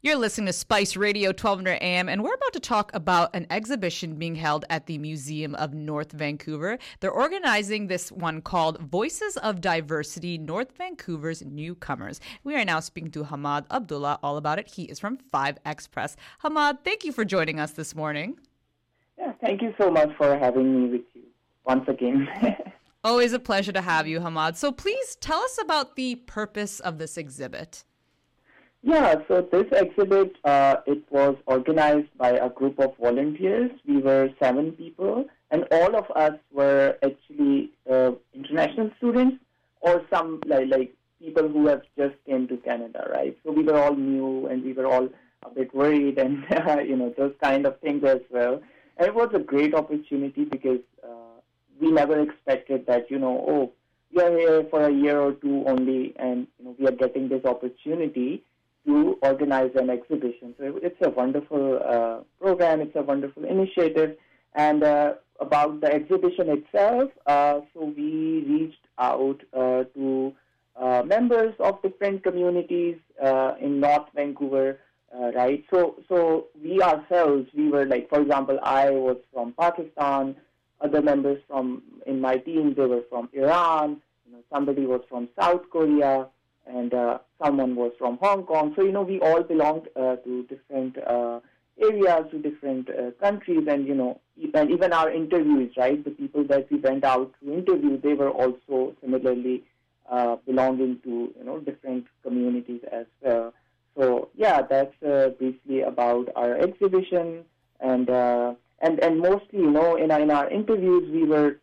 You're listening to Spice Radio 1200 AM, and we're about to talk about an exhibition being held at the Museum of North Vancouver. They're organizing this one called Voices of Diversity North Vancouver's Newcomers. We are now speaking to Hammad Abdullah all about it. He is from 5X Press. Hammad, thank you for joining us this morning. Yeah, thank you so much for having me with you once again. Always a pleasure to have you, Hammad. So please tell us about the purpose of this exhibit. Yeah, so this exhibit, uh, it was organized by a group of volunteers. We were seven people, and all of us were actually uh, international students or some like, like people who have just came to Canada, right? So we were all new, and we were all a bit worried, and you know those kind of things as well. And it was a great opportunity because uh, we never expected that, you know, oh, we are here for a year or two only, and you know we are getting this opportunity to organize an exhibition. So it's a wonderful uh, program, it's a wonderful initiative. And uh, about the exhibition itself, uh, so we reached out uh, to uh, members of different communities uh, in North Vancouver, right? So, so we ourselves, we were like, for example, I was from Pakistan. Other members from in my team, they were from Iran. You know, somebody was from South Korea and uh, someone was from Hong Kong. So, you know, we all belonged uh, to different uh, areas, to different uh, countries, and, you know, and even our interviews, right? The people that we went out to interview, they were also similarly uh, belonging to, you know, different communities as well. So, yeah, that's uh, basically about our exhibition. And, and, and mostly, you know, in our, in our interviews, we were,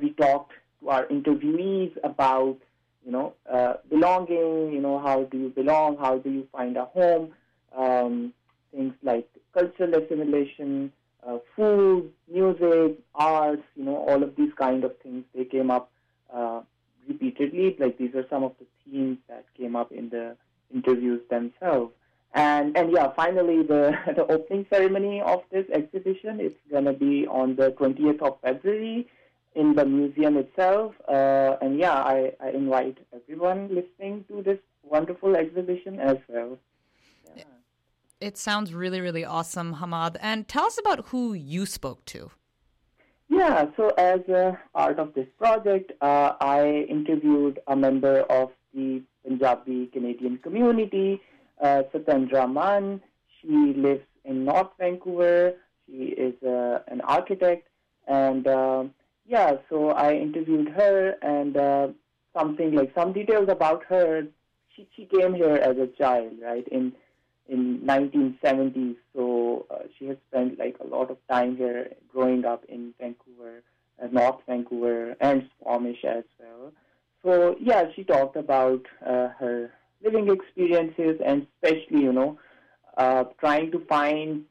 we talked to our interviewees about you know, uh, belonging, you know, how do you belong, how do you find a home, um, things like cultural assimilation, uh, food, music, arts, you know, all of these kind of things, they came up uh, repeatedly. Like these are some of the themes that came up in the interviews themselves. And and yeah, finally the the opening ceremony of this exhibition it's gonna be on the 20th of February in the museum itself. Uh, and yeah, I, I invite everyone listening to this wonderful exhibition as well. Yeah. It sounds really, really awesome, Hammad. And tell us about who you spoke to. Yeah, so as a part of this project, uh, I interviewed a member of the Punjabi Canadian community, uh, Satendra Man. She lives in North Vancouver. She is uh, an architect, and uh, yeah, so I interviewed her and uh, something like some details about her. She she came here as a child, right in in 1970s. So uh, she has spent like a lot of time here, growing up in Vancouver, uh, North Vancouver, and Squamish as well. So yeah, she talked about uh, her living experiences and especially you know uh, trying to find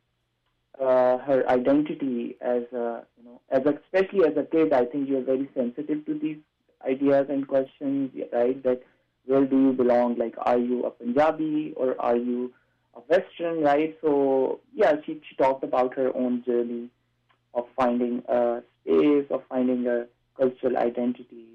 uh, her identity as a, you know, as a, especially as a kid, I think you're very sensitive to these ideas and questions, right? That where do you belong? Like, are you a Punjabi or are you a Western, right? So, yeah, she, she talked about her own journey of finding a space, of finding a cultural identity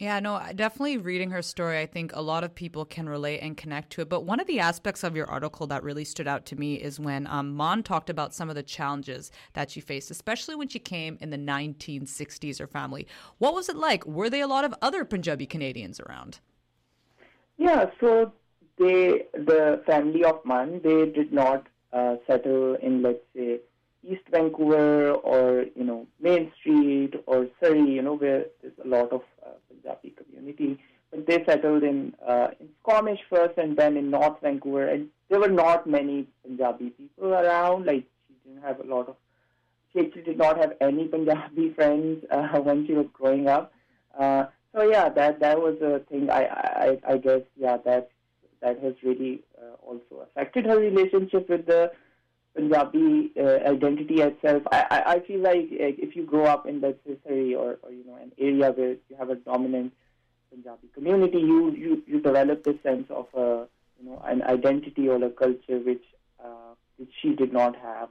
yeah, no, definitely reading her story, I think a lot of people can relate and connect to it. But one of the aspects of your article that really stood out to me is when um, Mon talked about some of the challenges that she faced, especially when she came in the 1960s, her family. What was it like? Were there a lot of other Punjabi Canadians around? Yeah, so they, the family of Man, they did not uh, settle in, let's say, East Vancouver or, you know, Main Street or Surrey, you know, where there's a lot of community. But they settled in uh, in Squamish first, and then in North Vancouver. And there were not many Punjabi people around. Like she didn't have a lot of. She actually did not have any Punjabi friends uh, when she was growing up. Uh, so yeah, that that was a thing. I I, I guess yeah that that has really uh, also affected her relationship with the Punjabi uh, identity itself. I, I, I feel like if you grow up in city or, or you know an area where you have a dominant Punjabi community, you, you, you develop this sense of a you know an identity or a culture which uh, which she did not have.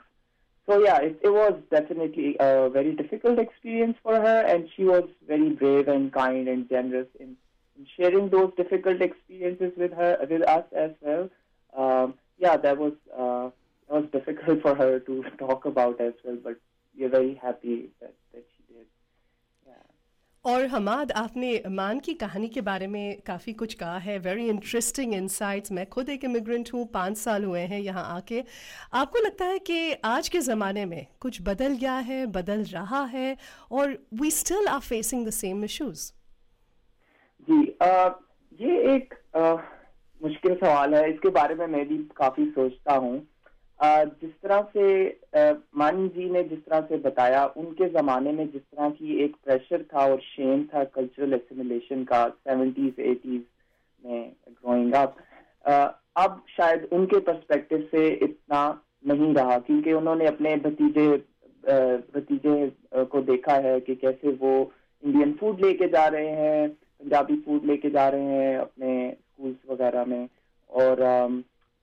So yeah, it, it was definitely a very difficult experience for her, and she was very brave and kind and generous in, in sharing those difficult experiences with her with us as well. Uh, yeah, that was uh, that was difficult for her to talk about as well. But we're very happy did. और हमाद आपने मान की कहानी के बारे में काफ़ी कुछ कहा है। वेरी इंटरेस्टिंग इंसाइट्स मैं खुद एक इमिग्रेंट हूँ पाँच साल हुए हैं यहाँ आके। आपको लगता है कि आज के ज़माने में कुछ बदल गया है बदल रहा है और we still are facing the same issues जी आ, ये एक आ, मुश्किल सवाल है। इसके बारे में मैं भी काफ़ी सोचता हूँ। जिस तरह से मान जी ने जिस तरह से बताया, उनके जमाने में जिस तरह की एक प्रेशर था और शेम था कल्चरल एसिमिलेशन का सेवेंटीज एटीज में ग्रोइंग अप अब शायद उनके पर्सपेक्टिव से इतना नहीं रहा, क्योंकि उन्होंने अपने भतीजे भतीजे को देखा है कि कैसे वो इंडियन फ़ूड लेके जा रहे हैं पंजाबी फ़ूड लेके जा रहे हैं अपने स्कूल्स वगैरह में और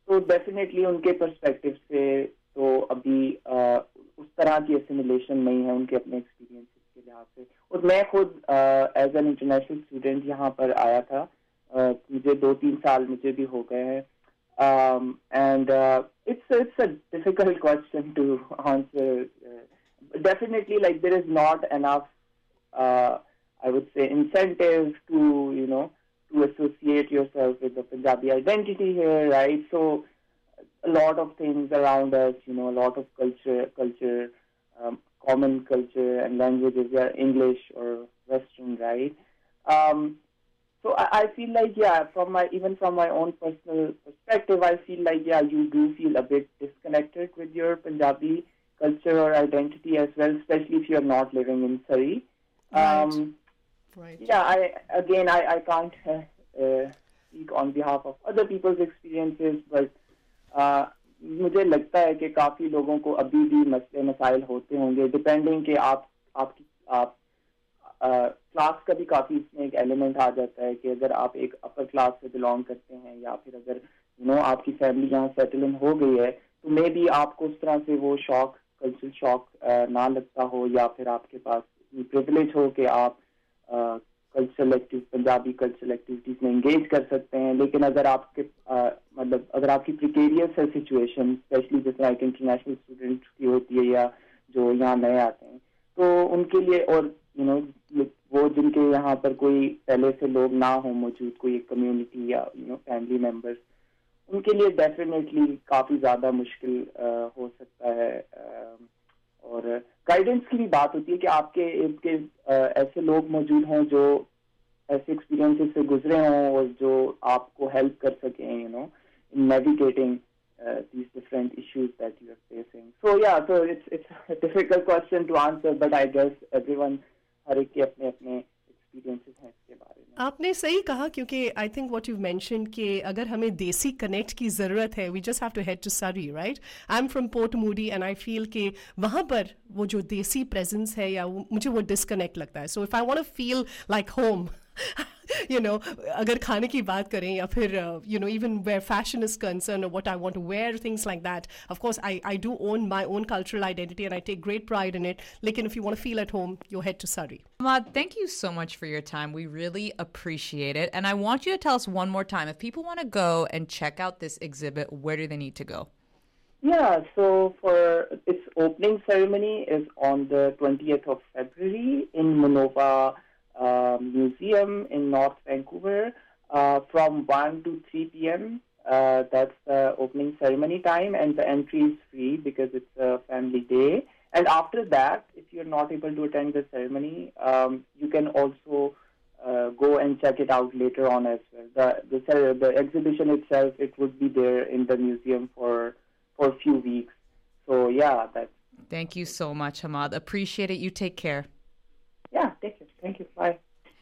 तो डेफिनेटली उनके परस्पेक्टिव से तो अभी आ, उस तरह की एसिमिलेशन नहीं है उनके अपने एक्सपीरियंस के लिहाज से। और मैं खुद एज एन इंटरनेशनल स्टूडेंट यहाँ पर आया था आ, मुझे दो तीन साल मुझे भी हो गए हैं। And it's it's a difficult question to answer definitely like there is not enough I would say incentive to you know to associate yourself with the Punjabi identity here, right? So a lot of things around us, you know, a lot of culture, culture, um, common culture and languages are English or Western, right? Um, so I, I, feel like, yeah, from my even from my own personal perspective, I feel like, yeah, you do feel a bit disconnected with your Punjabi culture or identity as well, especially if you're not living in Surrey. Right. Um, Right. Yeah, I again I, I can't uh, uh, speak on behalf of other people's experiences, but uh, मुझे लगता है कि काफ़ी लोगों को अभी भी मसले मसाइल होते होंगे डिपेंडिंग कि आप आपकी आप क्लास का भी काफ़ी इसमें एक एलिमेंट आ जाता है कि अगर आप एक अपर क्लास से बिलोंग करते हैं या फिर अगर यू नो आपकी फैमिली यहाँ सेटल इन हो गई है तो मे भी आपको उस तरह से वो शौक कल्चरल शौक ना लगता हो या फिर आपके पास प्रिविलेज हो कि आप cultural active Punjabi cultural activities में इंगेज कर सकते हैं, लेकिन अगर आपके मतलब अगर आपकी प्रिकेरियस है सिचुएशन स्पेशली जैसे एक इंटरनेशनल स्टूडेंट की होती है या जो यहाँ नए आते हैं तो उनके लिए और यू नो वो जिनके यहाँ पर कोई पहले से लोग ना हो मौजूद, कोई एक कम्युनिटी या यू नो फैमिली मेंबर्स उनके लिए डेफिनेटली काफ़ी ज़्यादा मुश्किल हो सकता है और uh, गाइडेंस की भी बात होती है कि आपके इर्द uh, ऐसे लोग मौजूद हैं जो ऐसे एक्सपीरियंसेस से गुजरे हों और जो आपको हेल्प कर सके you know in navigating these different issues that you are facing so yeah तो it's it's difficult question to answer but I guess every हर एक के अपने अपने एक्सपीरियंसेस हैं इसके बारे में। आपने सही कहा, क्योंकि I think what you mention कि अगर हमें देसी कनेक्ट की ज़रूरत है we just have to head to Surrey right I am from Port Moody and I feel कि वहाँ पर वो जो देसी प्रेजेंस है या मुझे वो डिसकनेक्ट लगता है। So if I want to feel like home you know agar khane ki baat kare ya phir uh, you know even where fashion is concerned or what i want to wear things like that of course i i do own my own cultural identity and i take great pride in it lekin if you want to feel at home you head to surrey Ahmad, thank you so much for your time. We really appreciate it. And I want you to tell us one more time if people want to go and check out this exhibit, where do they need to go? Yeah, so for its opening ceremony is on the 20th of February in MONOVA uh, museum in North Vancouver uh, from 1 to 3 p.m. Uh, that's the opening ceremony time, and the entry is free because it's a family day. And after that, if you're not able to attend the ceremony, um, you can also uh, go and check it out later on as well. The, the the exhibition itself, it would be there in the museum for for a few weeks. So yeah, that's. Thank you so much, Hammad. Appreciate it. You take care.